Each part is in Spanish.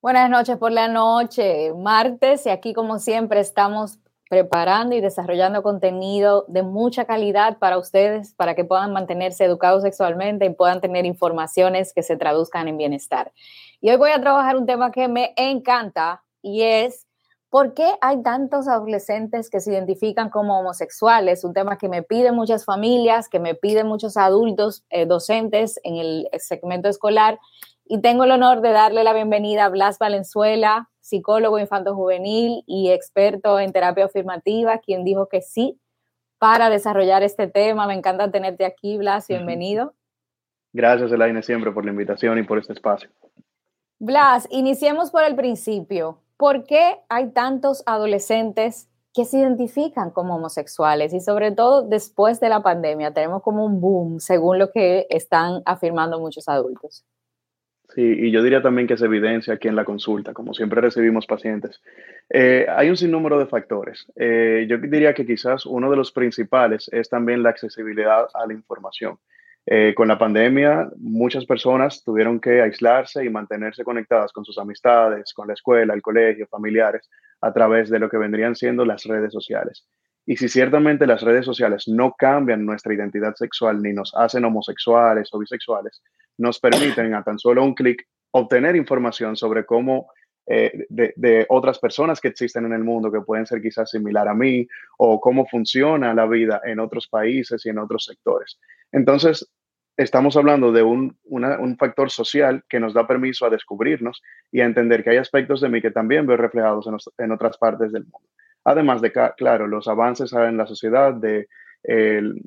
Buenas noches por la noche, martes, y aquí como siempre estamos preparando y desarrollando contenido de mucha calidad para ustedes, para que puedan mantenerse educados sexualmente y puedan tener informaciones que se traduzcan en bienestar. Y hoy voy a trabajar un tema que me encanta y es ¿Por qué hay tantos adolescentes que se identifican como homosexuales? Un tema que me piden muchas familias, que me piden muchos adultos eh, docentes en el segmento escolar. Y tengo el honor de darle la bienvenida a Blas Valenzuela, psicólogo infanto-juvenil y experto en terapia afirmativa, quien dijo que sí para desarrollar este tema. Me encanta tenerte aquí, Blas. Bienvenido. Gracias, Elaine, siempre por la invitación y por este espacio. Blas, iniciemos por el principio. ¿Por qué hay tantos adolescentes que se identifican como homosexuales? Y sobre todo después de la pandemia, tenemos como un boom, según lo que están afirmando muchos adultos. Sí, y yo diría también que se evidencia aquí en la consulta, como siempre recibimos pacientes. Eh, hay un sinnúmero de factores. Eh, yo diría que quizás uno de los principales es también la accesibilidad a la información. Eh, con la pandemia, muchas personas tuvieron que aislarse y mantenerse conectadas con sus amistades, con la escuela, el colegio, familiares, a través de lo que vendrían siendo las redes sociales. Y si ciertamente las redes sociales no cambian nuestra identidad sexual ni nos hacen homosexuales o bisexuales, nos permiten a tan solo un clic obtener información sobre cómo eh, de, otras personas que existen en el mundo que pueden ser quizás similar a mí o cómo funciona la vida en otros países y en otros sectores. Entonces, estamos hablando de un, un, factor social que nos da permiso a descubrirnos y a entender que hay aspectos de mí que también veo reflejados en, en otras partes del mundo. Además de, claro, los avances en la sociedad, de el,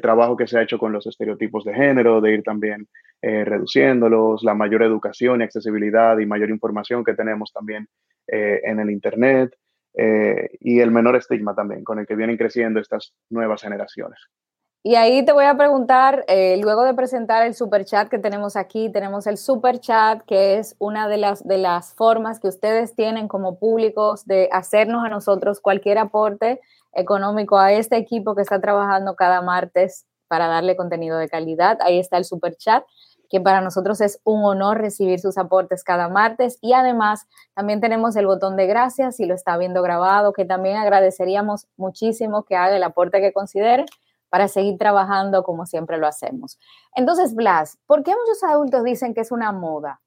trabajo que se ha hecho con los estereotipos de género, de ir también eh, reduciéndolos, la mayor educación y accesibilidad y mayor información que tenemos también eh, en el Internet eh, y el menor estigma también con el que vienen creciendo estas nuevas generaciones. Y ahí te voy a preguntar, luego de presentar el super chat que tenemos aquí, tenemos el super chat, que es una de las, de las formas que ustedes tienen como públicos de hacernos a nosotros cualquier aporte económico a este equipo que está trabajando cada martes para darle contenido de calidad. Ahí está el super chat, que para nosotros es un honor recibir sus aportes cada martes. Y además también tenemos el botón de gracias si lo está viendo grabado, que también agradeceríamos muchísimo que haga el aporte que considere para seguir trabajando como siempre lo hacemos. Entonces, Blas, ¿por qué muchos adultos dicen que es una moda?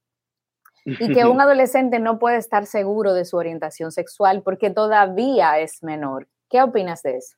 Y que un adolescente no puede estar seguro de su orientación sexual porque todavía es menor. ¿Qué opinas de eso?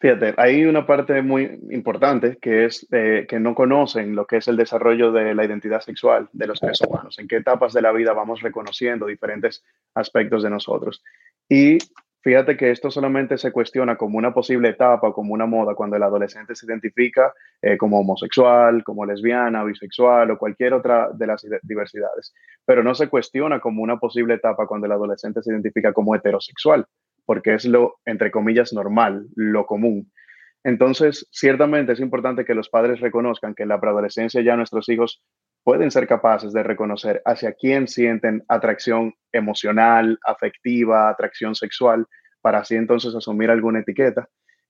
Fíjate, hay una parte muy importante que es eh, que no conocen lo que es el desarrollo de la identidad sexual de los seres humanos, en qué etapas de la vida vamos reconociendo diferentes aspectos de nosotros. Y Fíjate que esto solamente se cuestiona como una posible etapa, como una moda, cuando el adolescente se identifica eh, como homosexual, como lesbiana, bisexual o cualquier otra de las diversidades. Pero no se cuestiona como una posible etapa cuando el adolescente se identifica como heterosexual, porque es lo, entre comillas, normal, lo común. Entonces, ciertamente es importante que los padres reconozcan que en la preadolescencia ya nuestros hijos pueden ser capaces de reconocer hacia quién sienten atracción emocional, afectiva, atracción sexual, para así entonces asumir alguna etiqueta.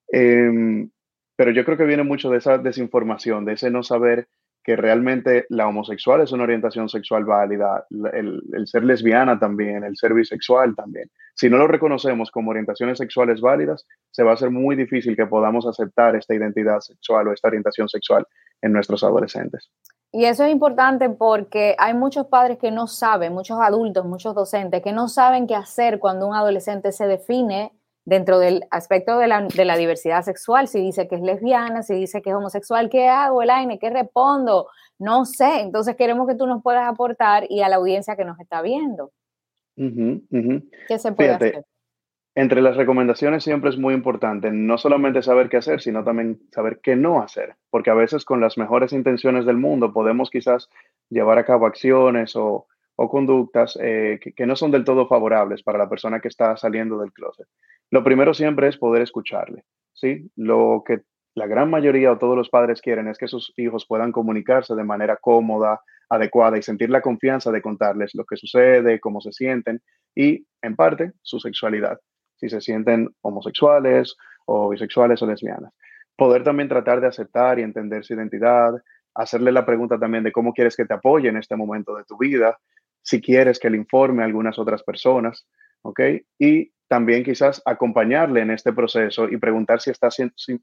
Em, pero yo creo que viene mucho de esa desinformación, de ese no saber que realmente la homosexual es una orientación sexual válida, el, el, ser lesbiana también, el ser bisexual también. Si no lo reconocemos como orientaciones sexuales válidas, se va a ser muy difícil que podamos aceptar esta identidad sexual o esta orientación sexual en nuestros adolescentes. Y eso es importante porque hay muchos padres que no saben, muchos adultos, muchos docentes, que no saben qué hacer cuando un adolescente se define dentro del aspecto de la, de la diversidad sexual, si dice que es lesbiana, si dice que es homosexual, ¿qué hago, Elaine? ¿Qué respondo? No sé. Entonces queremos que tú nos puedas aportar y a la audiencia que nos está viendo. ¿Qué se puede hacer? entre las recomendaciones siempre es muy importante no solamente saber qué hacer, sino también saber qué no hacer, porque a veces con las mejores intenciones del mundo podemos quizás llevar a cabo acciones o, conductas eh, que, no son del todo favorables para la persona que está saliendo del closet. Lo primero siempre es poder escucharle, ¿sí? Lo que la gran mayoría o todos los padres quieren es que sus hijos puedan comunicarse de manera cómoda, adecuada y sentir la confianza de contarles lo que sucede, cómo se sienten y, en parte, su sexualidad si se sienten homosexuales o bisexuales o lesbianas. Poder también tratar de aceptar y entender su identidad, hacerle la pregunta también de cómo quieres que te apoye en este momento de tu vida, si quieres que le informe a algunas otras personas, ¿ok? Y también quizás acompañarle en este proceso y preguntar si está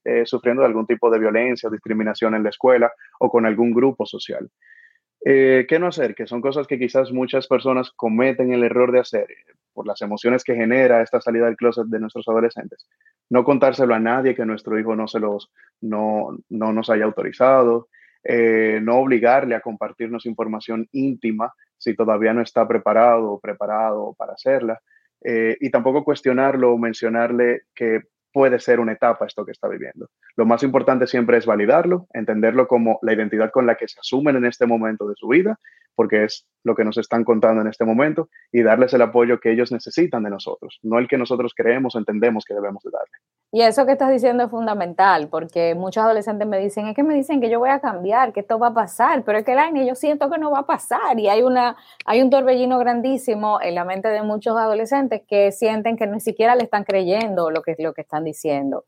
eh, sufriendo de algún tipo de violencia o discriminación en la escuela o con algún grupo social. Eh, ¿Qué no hacer? Que son cosas que quizás muchas personas cometen el error de hacer eh, por las emociones que genera esta salida del closet de nuestros adolescentes. No contárselo a nadie que nuestro hijo no, se los, no, no nos haya autorizado, no obligarle a compartirnos información íntima si todavía no está preparado o preparado para hacerla. Eh, y tampoco cuestionarlo o mencionarle que puede ser una etapa esto que está viviendo. Lo más importante siempre es validarlo, entenderlo como la identidad con la que se asumen en este momento de su vida, porque es lo que nos están contando en este momento, y darles el apoyo que ellos necesitan de nosotros, no el que nosotros creemos o entendemos que debemos de darle. Y eso que estás diciendo es fundamental, porque muchos adolescentes me dicen, es que me dicen que yo voy a cambiar, que esto va a pasar, pero es que año yo siento que no va a pasar. Y hay, una, hay un torbellino grandísimo en la mente de muchos adolescentes que sienten que ni siquiera le están creyendo lo que, lo que están diciendo.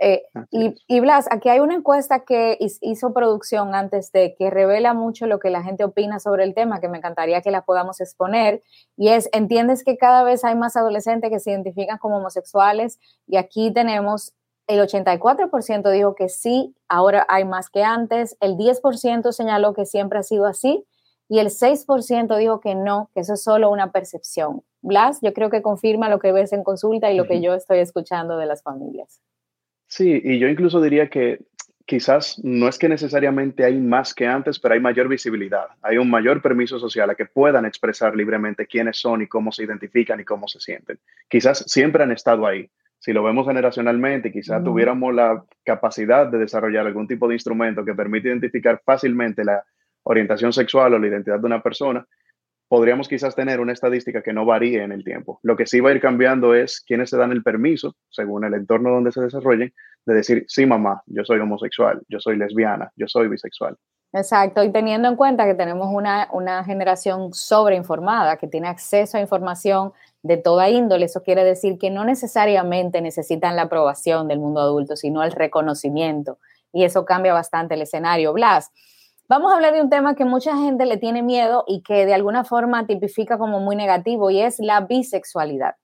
Eh, y, Blas, aquí hay una encuesta que hizo producción antes de que revela mucho lo que la gente opina sobre el tema, que me encantaría que la podamos exponer, y es, ¿entiendes que cada vez hay más adolescentes que se identifican como homosexuales? Y aquí tenemos el 84% dijo que sí, ahora hay más que antes, el 10% señaló que siempre ha sido así y el 6% dijo que no, que eso es solo una percepción. Blas, yo creo que confirma lo que ves en consulta y lo que yo estoy escuchando de las familias. Sí, y yo incluso diría que quizás no es que necesariamente hay más que antes, pero hay mayor visibilidad, hay un mayor permiso social a que puedan expresar libremente quiénes son y cómo se identifican y cómo se sienten. Quizás siempre han estado ahí. Si lo vemos generacionalmente, quizás tuviéramos la capacidad de desarrollar algún tipo de instrumento que permite identificar fácilmente la orientación sexual o la identidad de una persona, podríamos quizás tener una estadística que no varíe en el tiempo. Lo que sí va a ir cambiando es quiénes se dan el permiso, según el entorno donde se desarrollen, de decir, sí, mamá, yo soy homosexual, yo soy lesbiana, yo soy bisexual. Exacto, y teniendo en cuenta que tenemos una, una generación sobreinformada, que tiene acceso a información de toda índole, eso quiere decir que no necesariamente necesitan la aprobación del mundo adulto, sino el reconocimiento. Y eso cambia bastante el escenario. Blas, Vamos a hablar de un tema que mucha gente le tiene miedo y que de alguna forma tipifica como muy negativo y es la bisexualidad.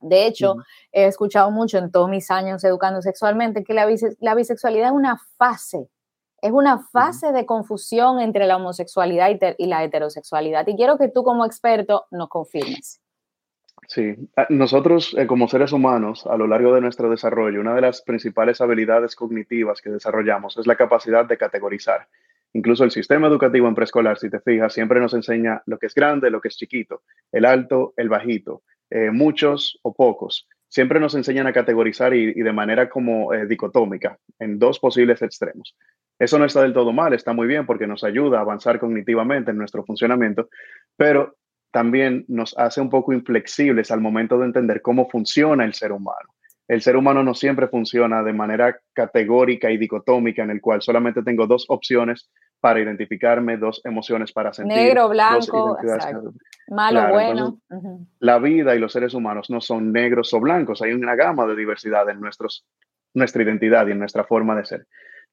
De hecho, he escuchado mucho en todos mis años educando sexualmente que la, bisexualidad es una fase, es una fase de confusión entre la homosexualidad y, la heterosexualidad. Y quiero que tú como experto nos confirmes. Sí, ah, nosotros eh, como seres humanos a lo largo de nuestro desarrollo, una de las principales habilidades cognitivas que desarrollamos es la capacidad de categorizar. Incluso el sistema educativo en preescolar, si te fijas, siempre nos enseña lo que es grande, lo que es chiquito, el alto, el bajito, eh, muchos o pocos. Siempre nos enseñan a categorizar y, de manera como eh, dicotómica en dos posibles extremos. Eso no está del todo mal, está muy bien porque nos ayuda a avanzar cognitivamente en nuestro funcionamiento, pero también nos hace un poco inflexibles al momento de entender cómo funciona el ser humano el ser humano no siempre funciona de manera categórica y dicotómica, en el cual solamente tengo dos opciones para identificarme, dos emociones para sentir. Negro, blanco, malo, bueno. La vida y los seres humanos no son negros o blancos, hay una gama de diversidad en nuestros, nuestra identidad y en nuestra forma de ser.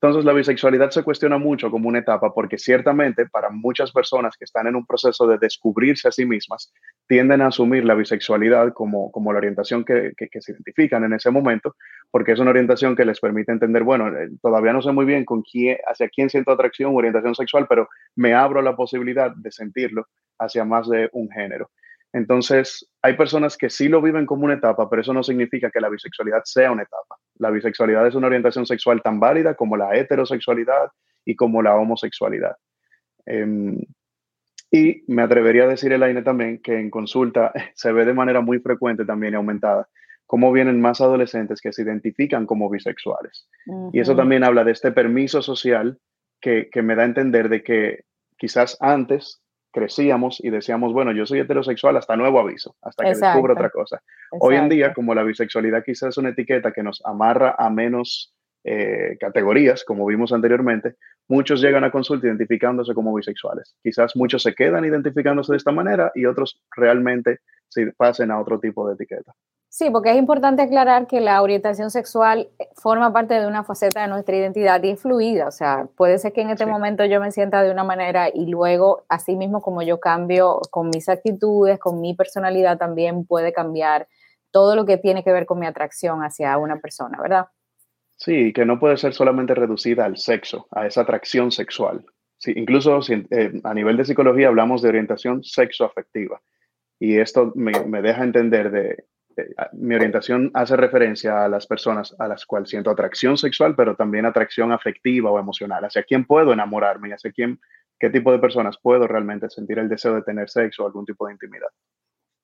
Entonces la bisexualidad se cuestiona mucho como una etapa porque ciertamente para muchas personas que están en un proceso de descubrirse a sí mismas, tienden a asumir la bisexualidad como, como la orientación que, que, se identifican en ese momento, porque es una orientación que les permite entender, bueno, eh, todavía no sé muy bien con quién, hacia quién siento atracción orientación sexual, pero me abro la posibilidad de sentirlo hacia más de un género. Entonces, hay personas que sí lo viven como una etapa, pero eso no significa que la bisexualidad sea una etapa. La bisexualidad es una orientación sexual tan válida como la heterosexualidad y como la homosexualidad. Em, y me atrevería a decir, Elaine, también que en consulta se ve de manera muy frecuente también y aumentada cómo vienen más adolescentes que se identifican como bisexuales. Y eso también habla de este permiso social que, que me da a entender de que quizás antes crecíamos y decíamos, bueno, yo soy heterosexual hasta nuevo aviso, hasta que descubro otra cosa. Hoy en día, como la bisexualidad quizás es una etiqueta que nos amarra a menos eh, categorías, como vimos anteriormente, muchos llegan a consulta identificándose como bisexuales. Quizás muchos se quedan identificándose de esta manera y otros realmente si pasen a otro tipo de etiqueta. Sí, porque es importante aclarar que la orientación sexual forma parte de una faceta de nuestra identidad y es fluida. O sea, puede ser que en este momento yo me sienta de una manera y luego, así mismo como yo cambio con mis actitudes, con mi personalidad, también puede cambiar todo lo que tiene que ver con mi atracción hacia una persona, ¿verdad? Sí, que no puede ser solamente reducida al sexo, a esa atracción sexual. Sí, incluso eh, a nivel de psicología hablamos de orientación sexoafectiva. Y esto me deja entender de eh, mi orientación hace referencia a las personas a las cuales siento atracción sexual, pero también atracción afectiva o emocional, hacia quién puedo enamorarme y hacia quién, qué tipo de personas puedo realmente sentir el deseo de tener sexo o algún tipo de intimidad.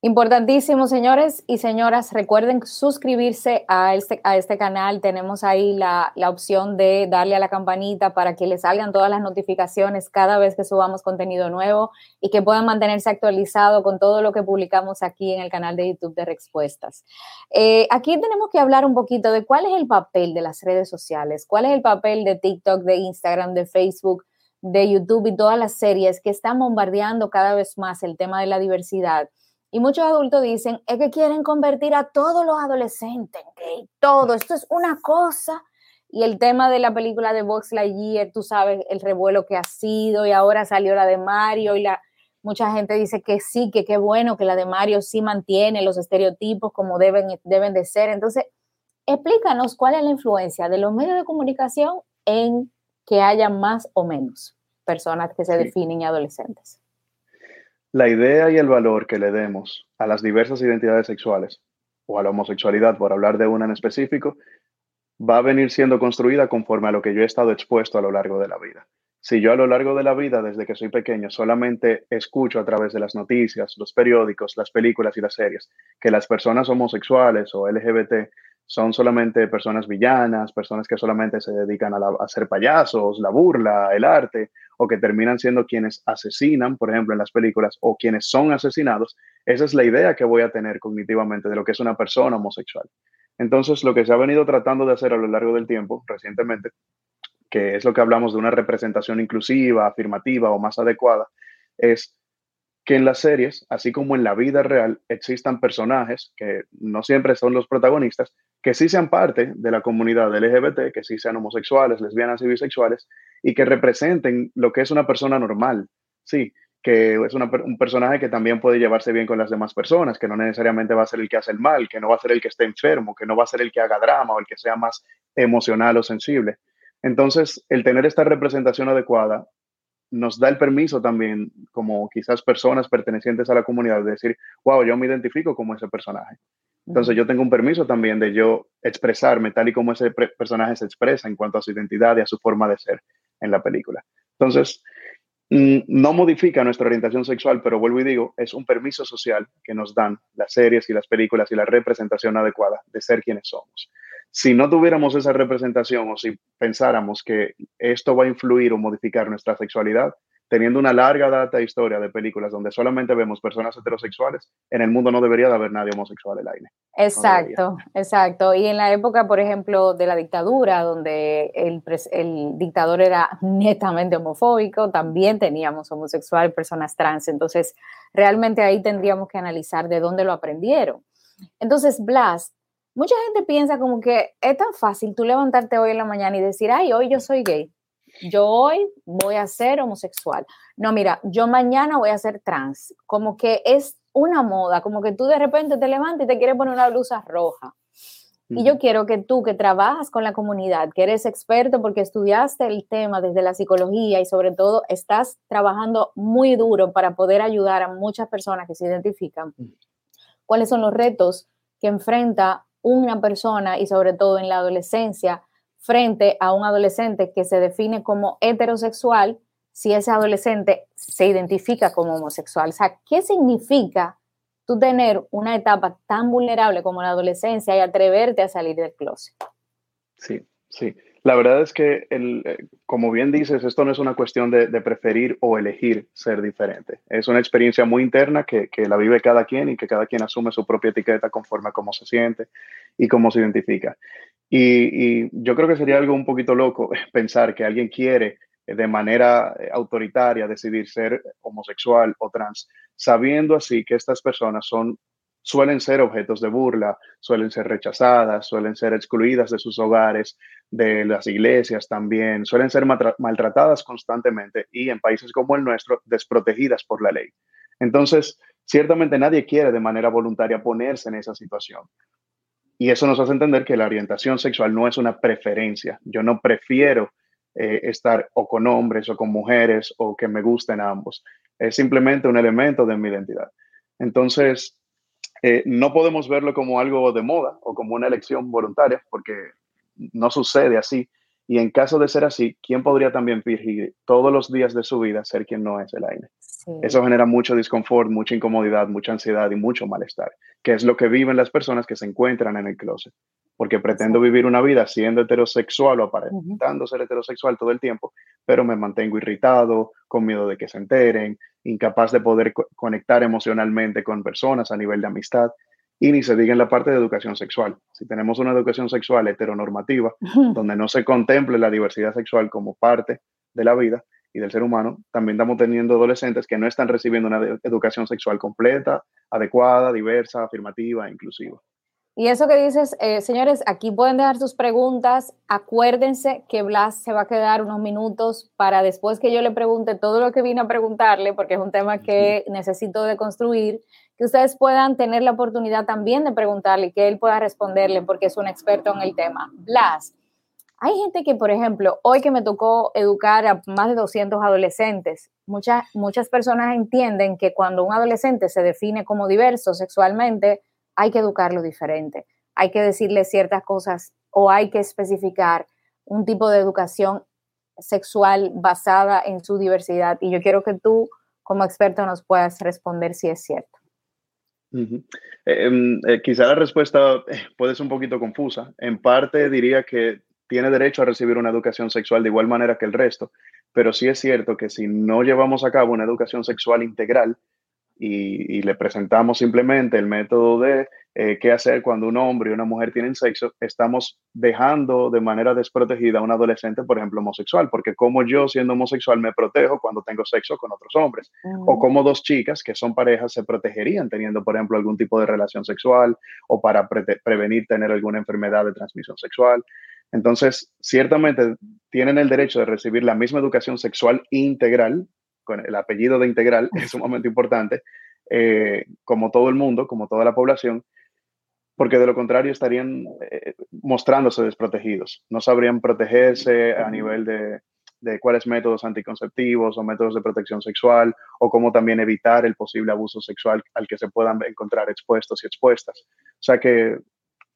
Importantísimo, señores y señoras, recuerden suscribirse a este, a este canal. Tenemos ahí la, la, opción de darle a la campanita para que les salgan todas las notificaciones cada vez que subamos contenido nuevo y que puedan mantenerse actualizado con todo lo que publicamos aquí en el canal de YouTube de Respuestas. Eh, aquí tenemos que hablar un poquito de cuál es el papel de las redes sociales, cuál es el papel de TikTok, de Instagram, de Facebook, de YouTube y todas las series que están bombardeando cada vez más el tema de la diversidad y muchos adultos dicen, es que quieren convertir a todos los adolescentes en gay, todo, esto es una cosa. Y el tema de la película de Vox Lightyear, tú sabes el revuelo que ha sido y ahora salió la de Mario y la, mucha gente dice que sí, que qué bueno que la de Mario sí mantiene los estereotipos como deben, deben de ser. Entonces, explícanos cuál es la influencia de los medios de comunicación en que haya más o menos personas que se definen adolescentes la idea y el valor que le demos a las diversas identidades sexuales o a la homosexualidad, por hablar de una en específico, va a venir siendo construida conforme a lo que yo he estado expuesto a lo largo de la vida. Si yo a lo largo de la vida, desde que soy pequeño, solamente escucho a través de las noticias, los periódicos, las películas y las series, que las personas homosexuales o LGBT son solamente personas villanas, personas que solamente se dedican a, hacer payasos, la burla, el arte, o que terminan siendo quienes asesinan, por ejemplo, en las películas, o quienes son asesinados, esa es la idea que voy a tener cognitivamente de lo que es una persona homosexual. Entonces, lo que se ha venido tratando de hacer a lo largo del tiempo, recientemente, que es lo que hablamos de una representación inclusiva, afirmativa o más adecuada, es que en las series, así como en la vida real, existan personajes que no siempre son los protagonistas, que sí sean parte de la comunidad LGBT, que sí sean homosexuales, lesbianas y bisexuales, y que representen lo que es una persona normal, sí, que es un personaje que también puede llevarse bien con las demás personas, que no necesariamente va a ser el que hace el mal, que no va a ser el que esté enfermo, que no va a ser el que haga drama o el que sea más emocional o sensible. Entonces, el tener esta representación adecuada nos da el permiso también, como quizás personas pertenecientes a la comunidad, de decir, wow, yo me identifico como ese personaje. Entonces yo tengo un permiso también de yo expresarme tal y como ese personaje se expresa en cuanto a su identidad y a su forma de ser en la película. Entonces, mm, no modifica nuestra orientación sexual, pero vuelvo y digo, es un permiso social que nos dan las series y las películas y la representación adecuada de ser quienes somos si no tuviéramos esa representación o si pensáramos que esto va a influir o modificar nuestra sexualidad, teniendo una larga data historia de películas donde solamente vemos personas heterosexuales, en el mundo no debería de haber nadie homosexual en el aire. Exacto, exacto. Y en la época, por ejemplo, de la dictadura, donde el, el dictador era netamente homofóbico, también teníamos homosexual, personas trans. Entonces, realmente ahí tendríamos que analizar de dónde lo aprendieron. Entonces, Blas, Mucha gente piensa como que es tan fácil tú levantarte hoy en la mañana y decir, ay, hoy yo soy gay, yo hoy voy a ser homosexual. No, mira, yo mañana voy a ser trans. Como que es una moda, como que tú de repente te levantas y te quieres poner una blusa roja. Y yo quiero que tú que trabajas con la comunidad, que eres experto porque estudiaste el tema desde la psicología y sobre todo estás trabajando muy duro para poder ayudar a muchas personas que se identifican, cuáles son los retos que enfrenta una persona y sobre todo en la adolescencia frente a un adolescente que se define como heterosexual si ese adolescente se identifica como homosexual. O sea, ¿qué significa tú tener una etapa tan vulnerable como la adolescencia y atreverte a salir del closet? Sí, sí. La verdad es que, el, eh, como bien dices, esto no es una cuestión de, preferir o elegir ser diferente. Es una experiencia muy interna que, la vive cada quien y que cada quien asume su propia etiqueta conforme a cómo se siente y cómo se identifica. Y, yo creo que sería algo un poquito loco pensar que alguien quiere de manera eh, autoritaria decidir ser homosexual o trans, sabiendo así que estas personas son suelen ser objetos de burla, suelen ser rechazadas, suelen ser excluidas de sus hogares, de las iglesias también, suelen ser maltratadas constantemente y en países como el nuestro, desprotegidas por la ley. Entonces, ciertamente nadie quiere de manera voluntaria ponerse en esa situación. Y eso nos hace entender que la orientación sexual no es una preferencia. Yo no prefiero eh, estar o con hombres o con mujeres o que me gusten ambos. Es simplemente un elemento de mi identidad. Entonces, eh, no podemos verlo como algo de moda o como una elección voluntaria, porque no sucede así. Y en caso de ser así, ¿quién podría también fingir todos los días de su vida ser quien no es el aire? Eso genera mucho disconfort, mucha incomodidad, mucha ansiedad y mucho malestar, que es lo que viven las personas que se encuentran en el closet. Porque pretendo vivir una vida siendo heterosexual o aparentando ser heterosexual todo el tiempo, pero me mantengo irritado, con miedo de que se enteren, incapaz de poder conectar emocionalmente con personas a nivel de amistad. Y ni se diga en la parte de educación sexual. Si tenemos una educación sexual heteronormativa, donde no se contemple la diversidad sexual como parte de la vida y del ser humano, también estamos teniendo adolescentes que no están recibiendo una educación sexual completa, adecuada, diversa, afirmativa, inclusiva. Y eso que dices, eh, señores, aquí pueden dejar sus preguntas. Acuérdense que Blas se va a quedar unos minutos para después que yo le pregunte todo lo que vine a preguntarle, porque es un tema que necesito de construir, que ustedes puedan tener la oportunidad también de preguntarle y que él pueda responderle, porque es un experto en el tema. Blas, hay gente que, por ejemplo, hoy que me tocó educar a más de 200 adolescentes, muchas, muchas personas entienden que cuando un adolescente se define como diverso sexualmente, hay que educarlo diferente, hay que decirle ciertas cosas o hay que especificar un tipo de educación sexual basada en su diversidad. Y yo quiero que tú, como experto, nos puedas responder si es cierto. Em, eh, quizá la respuesta eh, puede ser un poquito confusa. En parte diría que tiene derecho a recibir una educación sexual de igual manera que el resto, pero sí es cierto que si no llevamos a cabo una educación sexual integral, y, le presentamos simplemente el método de eh, qué hacer cuando un hombre y una mujer tienen sexo, estamos dejando de manera desprotegida a un adolescente, por ejemplo, homosexual, porque como yo siendo homosexual me protejo cuando tengo sexo con otros hombres, o como dos chicas que son parejas se protegerían teniendo, por ejemplo, algún tipo de relación sexual o para prevenir tener alguna enfermedad de transmisión sexual. Entonces, ciertamente tienen el derecho de recibir la misma educación sexual integral con el apellido de integral es sumamente importante, eh, como todo el mundo, como toda la población, porque de lo contrario estarían eh, mostrándose desprotegidos, no sabrían protegerse a nivel de, de cuáles métodos anticonceptivos o métodos de protección sexual o cómo también evitar el posible abuso sexual al que se puedan encontrar expuestos y expuestas. O sea que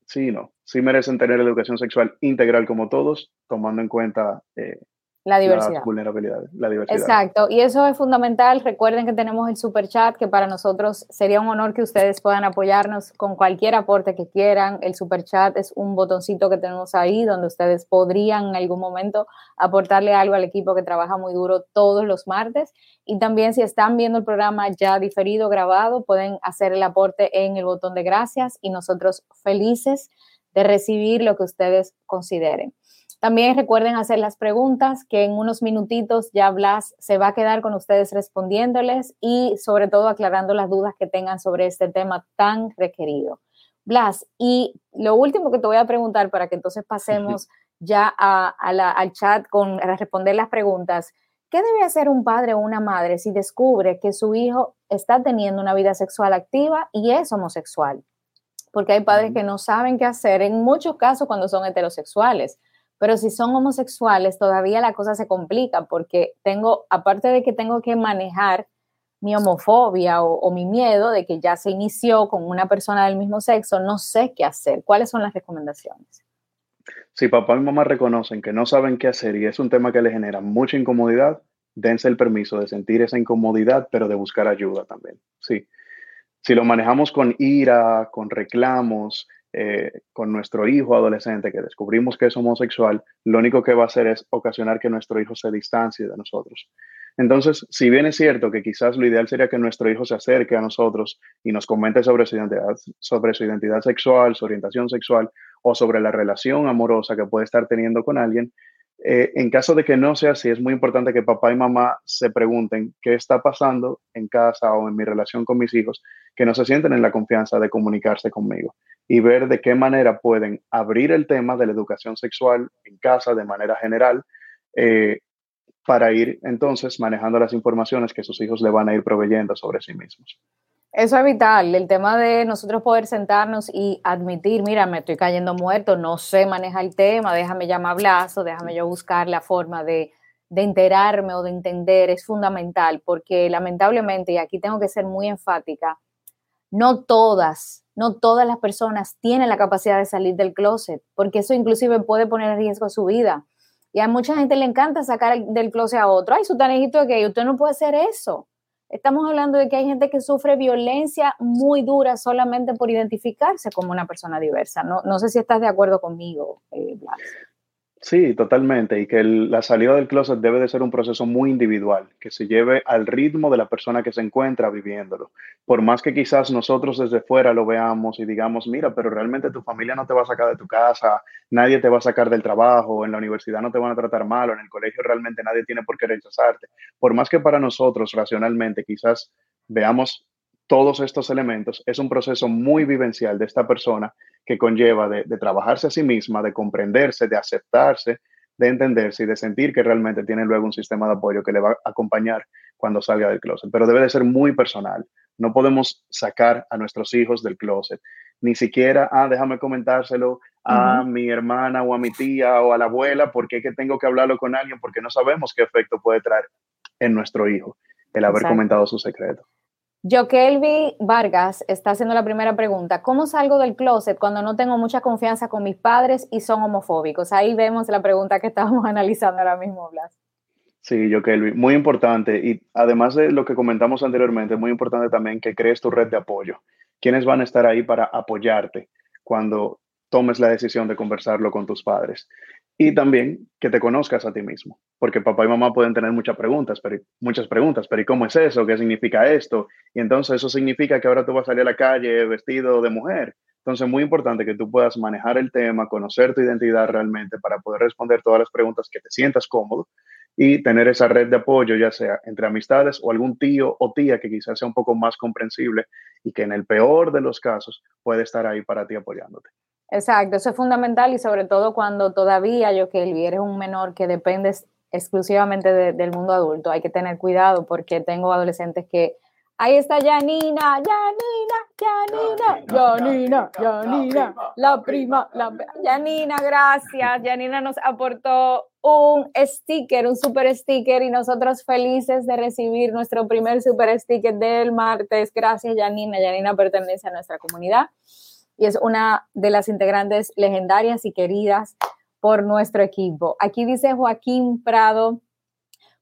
sí, no, sí merecen tener educación sexual integral como todos, tomando en cuenta eh, la diversidad. La vulnerabilidad, la diversidad. Exacto, y eso es fundamental. Recuerden que tenemos el super chat, que para nosotros sería un honor que ustedes puedan apoyarnos con cualquier aporte que quieran. El super chat es un botoncito que tenemos ahí donde ustedes podrían en algún momento aportarle algo al equipo que trabaja muy duro todos los martes. Y también si están viendo el programa ya diferido, grabado, pueden hacer el aporte en el botón de gracias y nosotros felices de recibir lo que ustedes consideren. También recuerden hacer las preguntas, que en unos minutitos ya Blas se va a quedar con ustedes respondiéndoles y sobre todo aclarando las dudas que tengan sobre este tema tan requerido. Blas, y lo último que te voy a preguntar para que entonces pasemos ya al chat con a responder las preguntas. ¿Qué debe hacer un padre o una madre si descubre que su hijo está teniendo una vida sexual activa y es homosexual? Porque hay padres que no saben qué hacer en muchos casos cuando son heterosexuales pero si son homosexuales, todavía la cosa se complica porque tengo, aparte de que tengo que manejar mi homofobia o, mi miedo de que ya se inició con una persona del mismo sexo, no sé qué hacer. ¿Cuáles son las recomendaciones? Si papá y mamá reconocen que no saben qué hacer y es un tema que les genera mucha incomodidad, dense el permiso de sentir esa incomodidad, pero de buscar ayuda también. Sí. Si lo manejamos con ira, con reclamos, eh, con nuestro hijo adolescente que descubrimos que es homosexual, lo único que va a hacer es ocasionar que nuestro hijo se distancie de nosotros. Entonces, si bien es cierto que quizás lo ideal sería que nuestro hijo se acerque a nosotros y nos comente sobre su identidad, sobre su identidad sexual, su orientación sexual o sobre la relación amorosa que puede estar teniendo con alguien, Eh, en caso de que no sea así, es muy importante que papá y mamá se pregunten qué está pasando en casa o en mi relación con mis hijos, que no se sienten en la confianza de comunicarse conmigo y ver de qué manera pueden abrir el tema de la educación sexual en casa de manera general eh, para ir entonces manejando las informaciones que sus hijos le van a ir proveyendo sobre sí mismos. Eso es vital, el tema de nosotros poder sentarnos y admitir, mira, me estoy cayendo muerto, no sé manejar el tema, déjame llamar Blaso, déjame yo buscar la forma de, de enterarme o de entender, es fundamental, porque lamentablemente, y aquí tengo que ser muy enfática, no todas, no todas las personas tienen la capacidad de salir del closet, porque eso inclusive puede poner en riesgo su vida. Y a mucha gente le encanta sacar del closet a otro, ay, su tanejito que usted no puede hacer eso Estamos hablando de que hay gente que sufre violencia muy dura solamente por identificarse como una persona diversa. No, no sé si estás de acuerdo conmigo, eh. Sí, totalmente. Y que la salida del closet debe de ser un proceso muy individual, que se lleve al ritmo de la persona que se encuentra viviéndolo. Por más que quizás nosotros desde fuera lo veamos y digamos, mira, pero realmente tu familia no te va a sacar de tu casa, nadie te va a sacar del trabajo, en la universidad no te van a tratar mal, en el colegio realmente nadie tiene por qué rechazarte. Por más que para nosotros racionalmente quizás veamos todos estos elementos, es un proceso muy vivencial de esta persona que conlleva de, trabajarse a sí misma, de comprenderse, de aceptarse, de entenderse y de sentir que realmente tiene luego un sistema de apoyo que le va a acompañar cuando salga del closet. Pero debe de ser muy personal. No podemos sacar a nuestros hijos del closet. Ni siquiera, ah, déjame comentárselo a mi hermana o a mi tía o a la abuela, porque es que tengo que hablarlo con alguien, porque no sabemos qué efecto puede traer en nuestro hijo el haber comentado su secreto. Jokelvi Vargas está haciendo la primera pregunta. ¿Cómo salgo del closet cuando no tengo mucha confianza con mis padres y son homofóbicos? Ahí vemos la pregunta que estábamos analizando ahora mismo, Blas. Sí, Jokelvi, muy importante. Y además de lo que comentamos anteriormente, muy importante también que crees tu red de apoyo. ¿Quiénes van a estar ahí para apoyarte cuando tomes la decisión de conversarlo con tus padres? Y también que te conozcas a ti mismo, porque papá y mamá pueden tener muchas preguntas, pero muchas preguntas, pero ¿y cómo es eso? ¿Qué significa esto? Y entonces eso significa que ahora tú vas a salir a la calle vestido de mujer. Entonces, muy importante que tú puedas manejar el tema, conocer tu identidad realmente para poder responder todas las preguntas que te sientas cómodo y tener esa red de apoyo, ya sea entre amistades o algún tío o tía que quizás sea un poco más comprensible y que en el peor de los casos puede estar ahí para ti apoyándote. Exacto, eso es fundamental y sobre todo cuando todavía yo que eres un menor que dependes exclusivamente del mundo adulto. Hay que tener cuidado porque tengo adolescentes que ahí está Janina, Janina, Janina, Janina, Janina, la prima, la Janina, gracias. Janina nos aportó un sticker, un super sticker y nosotros felices de recibir nuestro primer super sticker del martes. Gracias, Janina. Janina pertenece a nuestra comunidad y es una de las integrantes legendarias y queridas por nuestro equipo. Aquí dice Joaquín Prado,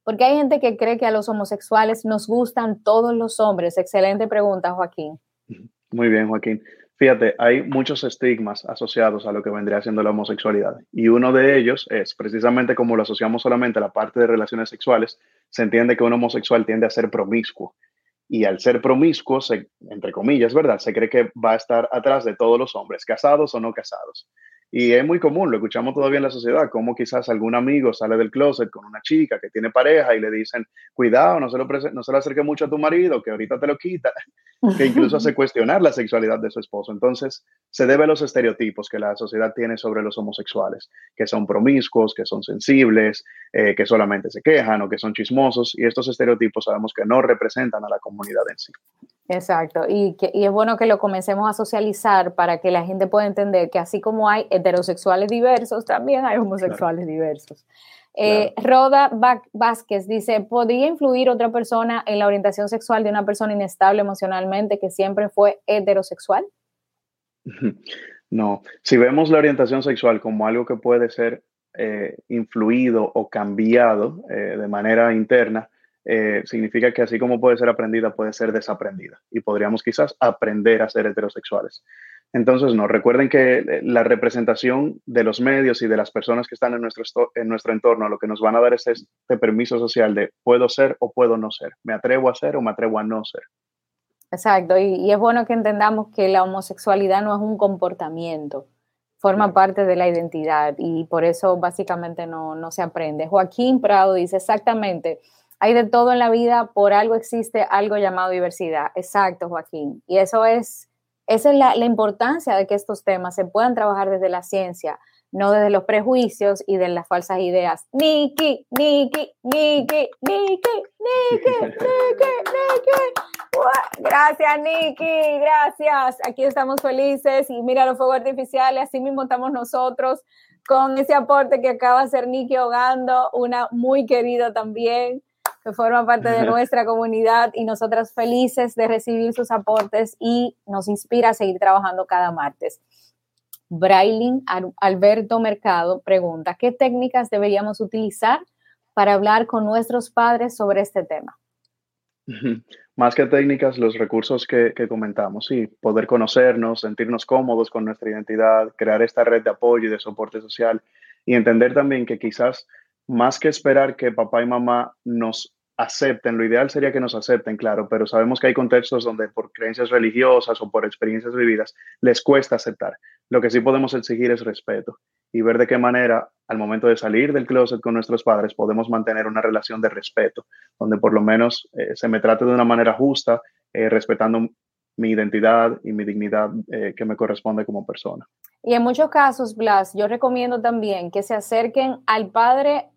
porque hay gente que cree que a los homosexuales nos gustan todos los hombres. Excelente pregunta, Joaquín. Muy bien, Joaquín. Fíjate, hay muchos estigmas asociados a lo que vendría siendo la homosexualidad. Y uno de ellos es precisamente como lo asociamos solamente a la parte de relaciones sexuales, se entiende que un homosexual tiende a ser promiscuo y al ser promiscuo, entre comillas, ¿verdad? Se cree que va a estar atrás de todos los hombres, casados o no casados. Y es muy común, lo escuchamos todavía en la sociedad, como quizás algún amigo sale del closet con una chica que tiene pareja y le dicen, cuidado, no se lo, no se lo acerque mucho a tu marido, que ahorita te lo quita, que incluso hace cuestionar la sexualidad de su esposo. Entonces, se debe a los estereotipos que la sociedad tiene sobre los homosexuales, que son promiscuos, que son sensibles, eh, que solamente se quejan o que son chismosos, y estos estereotipos sabemos que no representan a la comunidad en sí. Exacto, y, que, y es bueno que lo comencemos a socializar para que la gente pueda entender que así como hay heterosexuales diversos, también hay homosexuales diversos. Eh, Roda Vázquez dice, ¿podría influir otra persona en la orientación sexual de una persona inestable emocionalmente que siempre fue heterosexual? No, si vemos la orientación sexual como algo que puede ser eh, influido o cambiado eh, de manera interna, eh, significa que así como puede ser aprendida, puede ser desaprendida y podríamos quizás aprender a ser heterosexuales. Entonces, no, recuerden que eh, la representación de los medios y de las personas que están en nuestro, en nuestro entorno lo que nos van a dar es este permiso social de puedo ser o puedo no ser, me atrevo a ser o me atrevo a no ser. Exacto, y, y es bueno que entendamos que la homosexualidad no es un comportamiento, forma parte de la identidad y por eso básicamente no, no se aprende. Joaquín Prado dice exactamente, hay de todo en la vida, por algo existe algo llamado diversidad. Exacto, Joaquín. Y eso es, esa es la, la importancia de que estos temas se puedan trabajar desde la ciencia, no desde los prejuicios y de las falsas ideas. Niki, Niki, Niki, Niki, Niki, Niki, Niki. Gracias, Niki, gracias. Aquí estamos felices y mira los fuegos artificiales, así mismo estamos nosotros con ese aporte que acaba de hacer Niki Hogando, una muy querida también que forma parte de nuestra comunidad y nosotras felices de recibir sus aportes y nos inspira a seguir trabajando cada martes. Brailing Alberto Mercado pregunta, ¿qué técnicas deberíamos utilizar para hablar con nuestros padres sobre este tema? Más que técnicas, los recursos que, que, comentamos, sí, poder conocernos, sentirnos cómodos con nuestra identidad, crear esta red de apoyo y de soporte social y entender también que quizás más que esperar que papá y mamá nos acepten, lo ideal sería que nos acepten, claro, pero sabemos que hay contextos donde por creencias religiosas o por experiencias vividas les cuesta aceptar. Lo que sí podemos exigir es respeto y ver de qué manera al momento de salir del closet con nuestros padres podemos mantener una relación de respeto, donde por lo menos eh, se me trate de una manera justa, eh, respetando mi identidad y mi dignidad eh, que me corresponde como persona. Y en muchos casos, Blas, yo recomiendo también que se acerquen al padre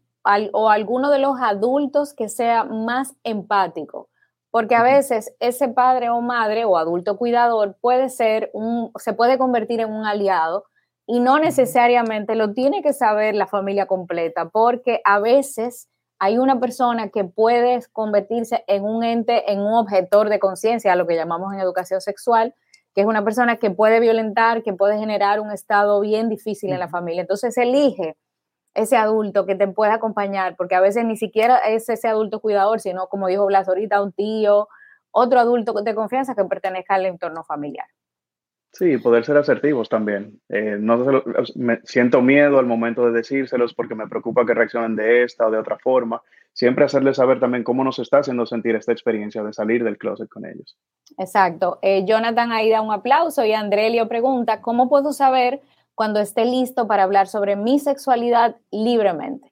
o alguno de los adultos que sea más empático, porque a veces ese padre o madre o adulto cuidador puede ser un, se puede convertir en un aliado y no necesariamente lo tiene que saber la familia completa, porque a veces hay una persona que puede convertirse en un ente, en un objetor de conciencia, lo que llamamos en educación sexual, que es una persona que puede violentar, que puede generar un estado bien difícil en la familia. Entonces elige ese adulto que te pueda acompañar, porque a veces ni siquiera es ese adulto cuidador, sino como dijo Blas ahorita, un tío, otro adulto de confianza que pertenezca al entorno familiar. Sí, poder ser asertivos también. Eh, no me, siento miedo al momento de decírselos porque me preocupa que reaccionen de esta o de otra forma. Siempre hacerles saber también cómo nos está haciendo sentir esta experiencia de salir del closet con ellos. Exacto. Eh, Jonathan ahí da un aplauso y Andrelio pregunta, ¿cómo puedo saber cuando esté listo para hablar sobre mi sexualidad libremente.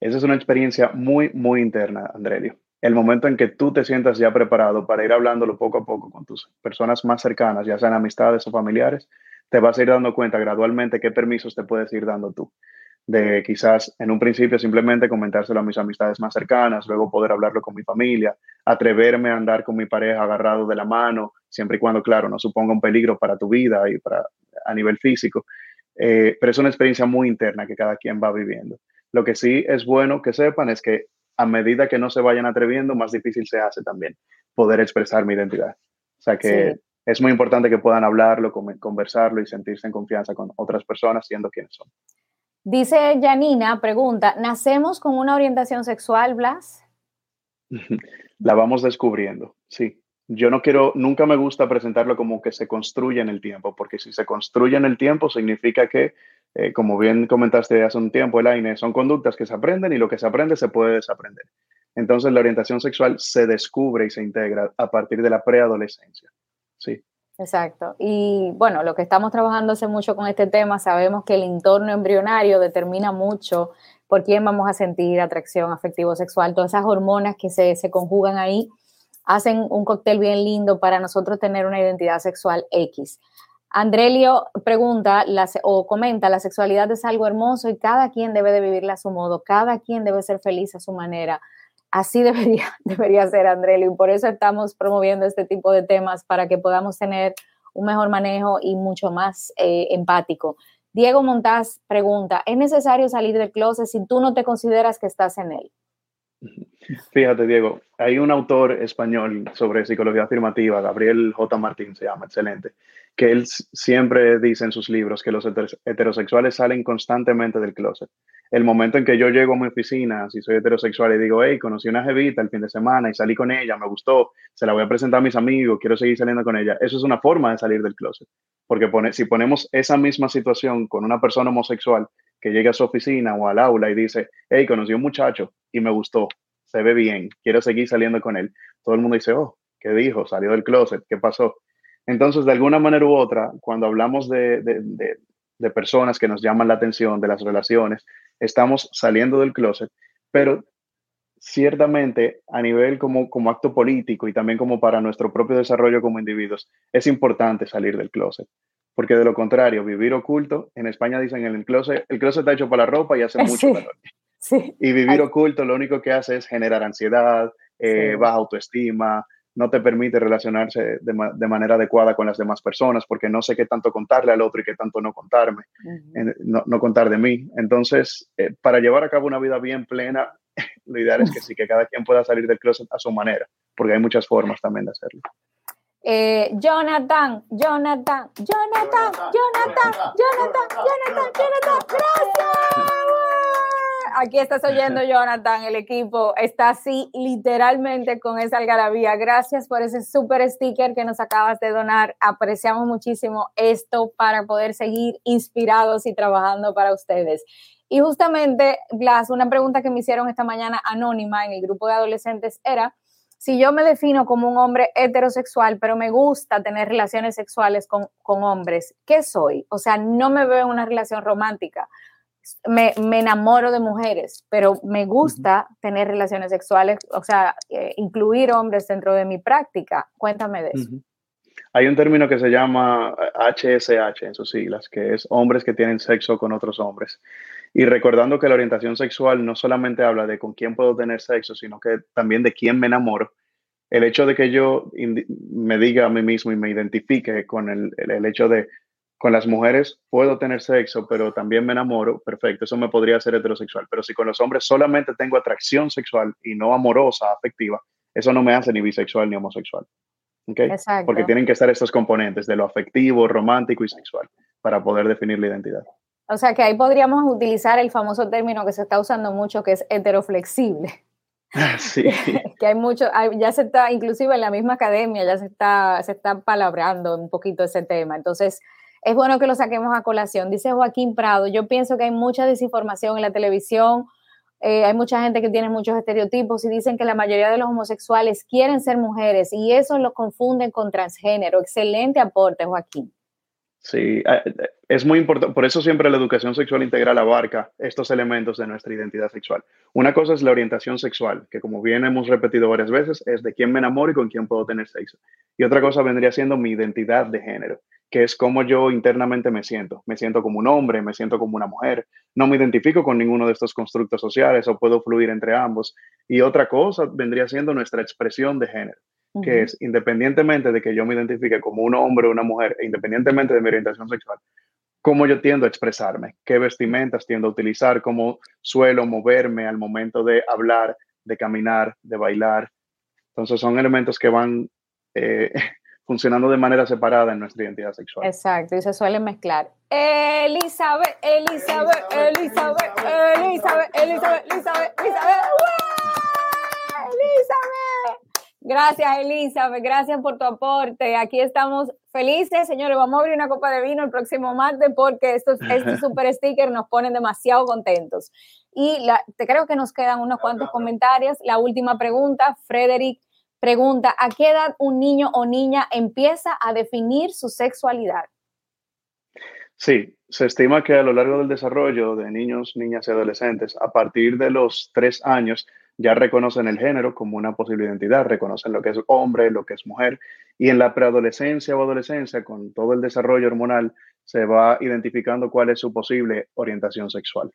Esa es una experiencia muy, muy interna, Andrelio. El momento en que tú te sientas ya preparado para ir hablándolo poco a poco con tus personas más cercanas, ya sean amistades o familiares, te vas a ir dando cuenta gradualmente qué permisos te puedes ir dando tú. De quizás en un principio simplemente comentárselo a mis amistades más cercanas, luego poder hablarlo con mi familia, atreverme a andar con mi pareja agarrado de la mano, siempre y cuando, claro, no suponga un peligro para tu vida y para a nivel físico, eh, pero es una experiencia muy interna que cada quien va viviendo. Lo que sí es bueno que sepan es que a medida que no se vayan atreviendo, más difícil se hace también poder expresar mi identidad. O sea que es muy importante que puedan hablarlo, conversarlo y sentirse en confianza con otras personas siendo quienes son. Dice Janina, pregunta, ¿nacemos con una orientación sexual, Blas? La vamos descubriendo, sí yo no quiero, nunca me gusta presentarlo como que se construye en el tiempo, porque si se construye en el tiempo significa que, eh, como bien comentaste hace un tiempo, Elaine, son conductas que se aprenden y lo que se aprende se puede desaprender. Entonces la orientación sexual se descubre y se integra a partir de la preadolescencia. Sí. Exacto. Y bueno, lo que estamos trabajando hace mucho con este tema, sabemos que el entorno embrionario determina mucho por quién vamos a sentir atracción afectivo-sexual, todas esas hormonas que se, se conjugan ahí hacen un cóctel bien lindo para nosotros tener una identidad sexual X. Andrelio pregunta o comenta, la sexualidad es algo hermoso y cada quien debe de vivirla a su modo, cada quien debe ser feliz a su manera. Así debería, debería ser, Andrelio, y por eso estamos promoviendo este tipo de temas para que podamos tener un mejor manejo y mucho más eh, empático. Diego Montaz pregunta, ¿es necesario salir del closet si tú no te consideras que estás en él? Fíjate, Diego, hay un autor español sobre psicología afirmativa, Gabriel J. Martín se llama, excelente, que él siempre dice en sus libros que los heterosexuales salen constantemente del closet. El momento en que yo llego a mi oficina, si soy heterosexual y digo, hey, conocí una jevita el fin de semana y salí con ella, me gustó, se la voy a presentar a mis amigos, quiero seguir saliendo con ella, eso es una forma de salir del closet. Porque si ponemos esa misma situación con una persona homosexual que llega a su oficina o al aula y dice, hey, conocí a un muchacho y me gustó, se ve bien, quiero seguir saliendo con él. Todo el mundo dice, oh, ¿qué dijo? Salió del closet, ¿qué pasó? Entonces, de alguna manera u otra, cuando hablamos de, de personas que nos llaman la atención, de las relaciones, estamos saliendo del closet, pero ciertamente a nivel como, como acto político y también como para nuestro propio desarrollo como individuos, es importante salir del closet. Porque de lo contrario, vivir oculto, en España dicen en el closet, el closet está hecho para la ropa y hace mucho calor. Y vivir oculto lo único que hace es generar ansiedad, eh, baja autoestima, no te permite relacionarse de, manera adecuada con las demás personas porque no sé qué tanto contarle al otro y qué tanto no contarme, no, contar de mí. Entonces, eh, para llevar a cabo una vida bien plena, lo ideal es que sí, que cada quien pueda salir del closet a su manera, porque hay muchas formas también de hacerlo. Eh, Jonathan, Jonathan, Jonathan, Jonathan, Jonathan, Jonathan, Jonathan, gracias aquí estás oyendo, Jonathan, el equipo está así literalmente con esa algarabía. Gracias por ese super sticker que nos acabas de donar. Apreciamos muchísimo esto para poder seguir inspirados y trabajando para ustedes. Y justamente, Blas, una pregunta que me hicieron esta mañana anónima en el grupo de adolescentes era, si yo me defino como un hombre heterosexual, pero me gusta tener relaciones sexuales con, con hombres, ¿qué soy? O sea, no me veo en una relación romántica me, enamoro de mujeres, pero me gusta tener relaciones sexuales, o sea, eh, incluir hombres dentro de mi práctica. Cuéntame de eso. Hay un término que se llama HSH en sus siglas, que es hombres que tienen sexo con otros hombres. Y recordando que la orientación sexual no solamente habla de con quién puedo tener sexo, sino que también de quién me enamoro. El hecho de que yo me diga a mí mismo y me identifique con el, el hecho de con las mujeres puedo tener sexo, pero también me enamoro, perfecto, eso me podría hacer heterosexual. Pero si con los hombres solamente tengo atracción sexual y no amorosa, afectiva, eso no me hace ni bisexual ni homosexual. ¿okay? Porque tienen que estar estos componentes de lo afectivo, romántico y sexual para poder definir la identidad. O sea que ahí podríamos utilizar el famoso término que se está usando mucho, que es heteroflexible. Sí. que hay mucho, ya se está, inclusive en la misma academia, ya se está, se está palabrando un poquito ese tema. Entonces, es bueno que lo saquemos a colación. Dice Joaquín Prado, yo pienso que hay mucha desinformación en la televisión, eh, hay mucha gente que tiene muchos estereotipos y dicen que la mayoría de los homosexuales quieren ser mujeres y eso lo confunden con transgénero. Excelente aporte, Joaquín. Sí, eh, es muy importante, por eso siempre la educación sexual integral abarca estos elementos de nuestra identidad sexual. Una cosa es la orientación sexual, que como bien hemos repetido varias veces, es de quién me enamoro y con quién puedo tener sexo. Y otra cosa vendría siendo mi identidad de género que es cómo yo internamente me siento. Me siento como un hombre, me siento como una mujer. No me identifico con ninguno de estos constructos sociales o puedo fluir entre ambos. Y otra cosa vendría siendo nuestra expresión de género, que es independientemente de que yo me identifique como un hombre o una mujer, e independientemente de mi orientación sexual, cómo yo tiendo a expresarme, qué vestimentas tiendo a utilizar, cómo suelo moverme al momento de hablar, de caminar, de bailar. Entonces son elementos que van eh, funcionando de manera separada en nuestra identidad sexual. Exacto, y se suelen mezclar. Elizabeth, Elizabeth, Elizabeth, Elizabeth, Elizabeth, Elizabeth, Elizabeth, Elizabeth. Gracias, Elizabeth, gracias por tu aporte. Aquí estamos felices, señores. Vamos a abrir una copa de vino el próximo martes porque estos, estos super stickers nos ponen demasiado contentos. Y la, te creo que nos quedan unos cuantos comentarios. La última pregunta, Frederick Pregunta, ¿a qué edad un niño o niña empieza a definir su sexualidad? Sí, se estima que a lo largo del desarrollo de niños, niñas y adolescentes, a partir de los tres años, ya reconocen el género como una posible identidad, reconocen lo que es hombre, lo que es mujer, y en la preadolescencia o adolescencia, con todo el desarrollo hormonal, se va identificando cuál es su posible orientación sexual.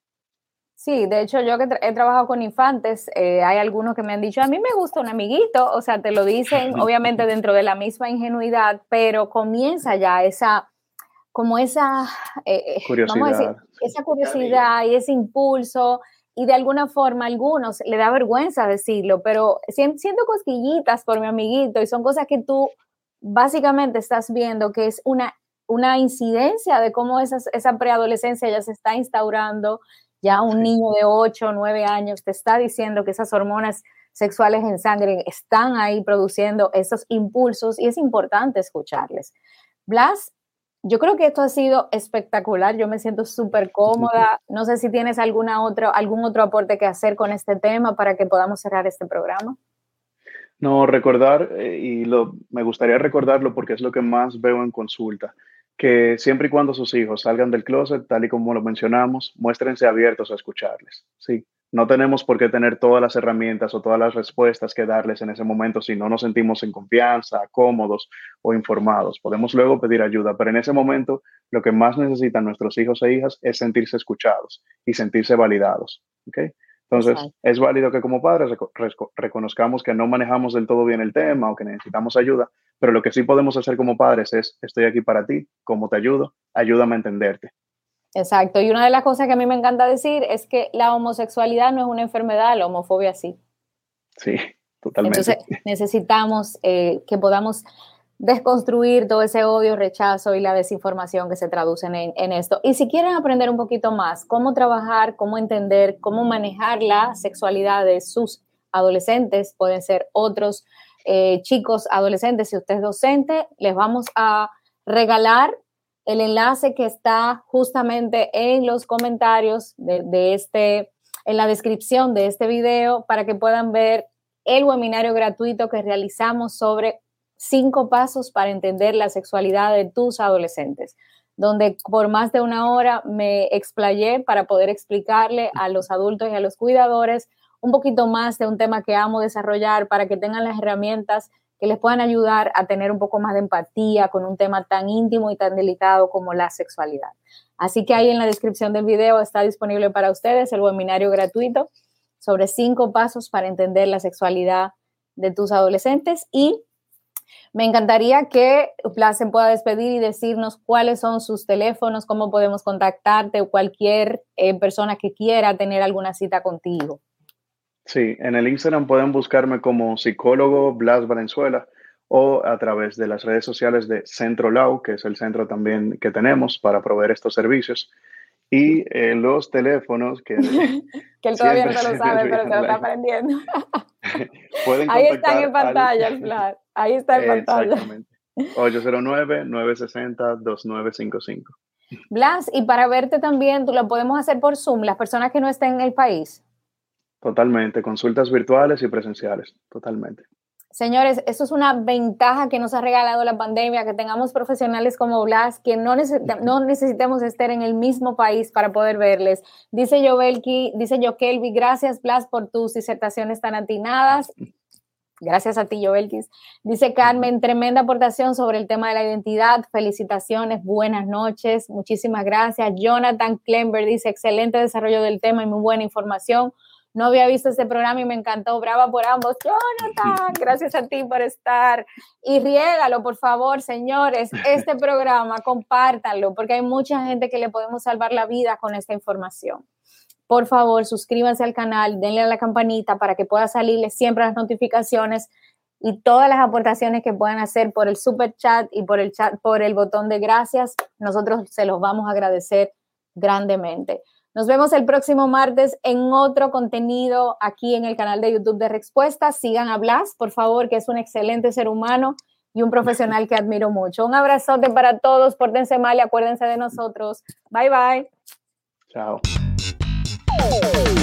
Sí, de hecho yo que he trabajado con infantes, eh, hay algunos que me han dicho, a mí me gusta un amiguito, o sea, te lo dicen obviamente dentro de la misma ingenuidad, pero comienza ya esa, como esa, eh, eh, curiosidad. esa curiosidad y ese impulso, y de alguna forma a algunos le da vergüenza decirlo, pero siento cosquillitas por mi amiguito y son cosas que tú básicamente estás viendo que es una, una incidencia de cómo esa preadolescencia ya se está instaurando ya un niño de 8 o 9 años te está diciendo que esas hormonas sexuales en sangre están ahí produciendo esos impulsos y es importante escucharles. Blas, yo creo que esto ha sido espectacular, yo me siento súper cómoda. No sé si tienes alguna otra, algún otro aporte que hacer con este tema para que podamos cerrar este programa. No, recordar, eh, y lo, me gustaría recordarlo porque es lo que más veo en consulta, que siempre y cuando sus hijos salgan del closet, tal y como lo mencionamos, muéstrense abiertos a escucharles. Sí, no tenemos por qué tener todas las herramientas o todas las respuestas que darles en ese momento si no nos sentimos en confianza, cómodos o informados. Podemos luego pedir ayuda, pero en ese momento lo que más necesitan nuestros hijos e hijas es sentirse escuchados y sentirse validados. ¿okay? Entonces, es válido que como padres reconozcamos que no manejamos del todo bien el tema o que necesitamos ayuda, pero lo que sí podemos hacer como padres es, estoy aquí para ti, ¿cómo te ayudo? Ayúdame a entenderte. Exacto. Y una de las cosas que a mí me encanta decir es que la homosexualidad no es una enfermedad, la homofobia sí. Sí, totalmente. Entonces necesitamos eh, que podamos desconstruir todo ese odio, rechazo y la desinformación que se traducen en, esto. Y si quieren aprender un poquito más cómo trabajar, cómo entender, cómo manejar la sexualidad de sus adolescentes, pueden ser otros eh, chicos adolescentes, si usted es docente, les vamos a regalar el enlace que está justamente en los comentarios de, este, en la descripción de este video para que puedan ver el webinario gratuito que realizamos sobre cinco pasos para entender la sexualidad de tus adolescentes, donde por más de una hora me explayé para poder explicarle a los adultos y a los cuidadores un poquito más de un tema que amo desarrollar para que tengan las herramientas que les puedan ayudar a tener un poco más de empatía con un tema tan íntimo y tan delicado como la sexualidad. Así que ahí en la descripción del video está disponible para ustedes el webinario gratuito sobre cinco pasos para entender la sexualidad de tus adolescentes y me encantaría que Placen pueda despedir y decirnos cuáles son sus teléfonos, cómo podemos contactarte o cualquier eh, persona que quiera tener alguna cita contigo. Sí, en el Instagram pueden buscarme como psicólogo Blas Valenzuela o a través de las redes sociales de Centro Lau, que es el centro también que tenemos para proveer estos servicios. Y eh, los teléfonos que... que él todavía no lo sabe, pero se lo está aprendiendo. Ahí están en pantalla, Blas. Ahí está en pantalla. Exactamente. 809-960-2955. Blas, y para verte también, tú lo podemos hacer por Zoom, las personas que no estén en el país. Totalmente, consultas virtuales y presenciales, totalmente. Señores, eso es una ventaja que nos ha regalado la pandemia, que tengamos profesionales como Blas, que no, no necesitemos estar en el mismo país para poder verles. Dice Jovelki, dice Jokelvi, gracias Blas por tus disertaciones tan atinadas. Gracias a ti, Jovelkis. Dice Carmen, tremenda aportación sobre el tema de la identidad. Felicitaciones, buenas noches, muchísimas gracias. Jonathan Klember dice, excelente desarrollo del tema y muy buena información. No había visto este programa y me encantó. Brava por ambos. Jonathan, gracias a ti por estar. Y riégalo, por favor, señores. Este programa, compártanlo, porque hay mucha gente que le podemos salvar la vida con esta información. Por favor, suscríbanse al canal, denle a la campanita para que pueda salirles siempre las notificaciones y todas las aportaciones que puedan hacer por el super chat y por el chat, por el botón de gracias. Nosotros se los vamos a agradecer grandemente. Nos vemos el próximo martes en otro contenido aquí en el canal de YouTube de Respuestas. Sigan a Blas, por favor, que es un excelente ser humano y un profesional que admiro mucho. Un abrazote para todos, pórtense mal y acuérdense de nosotros. Bye bye. Chao. Oh!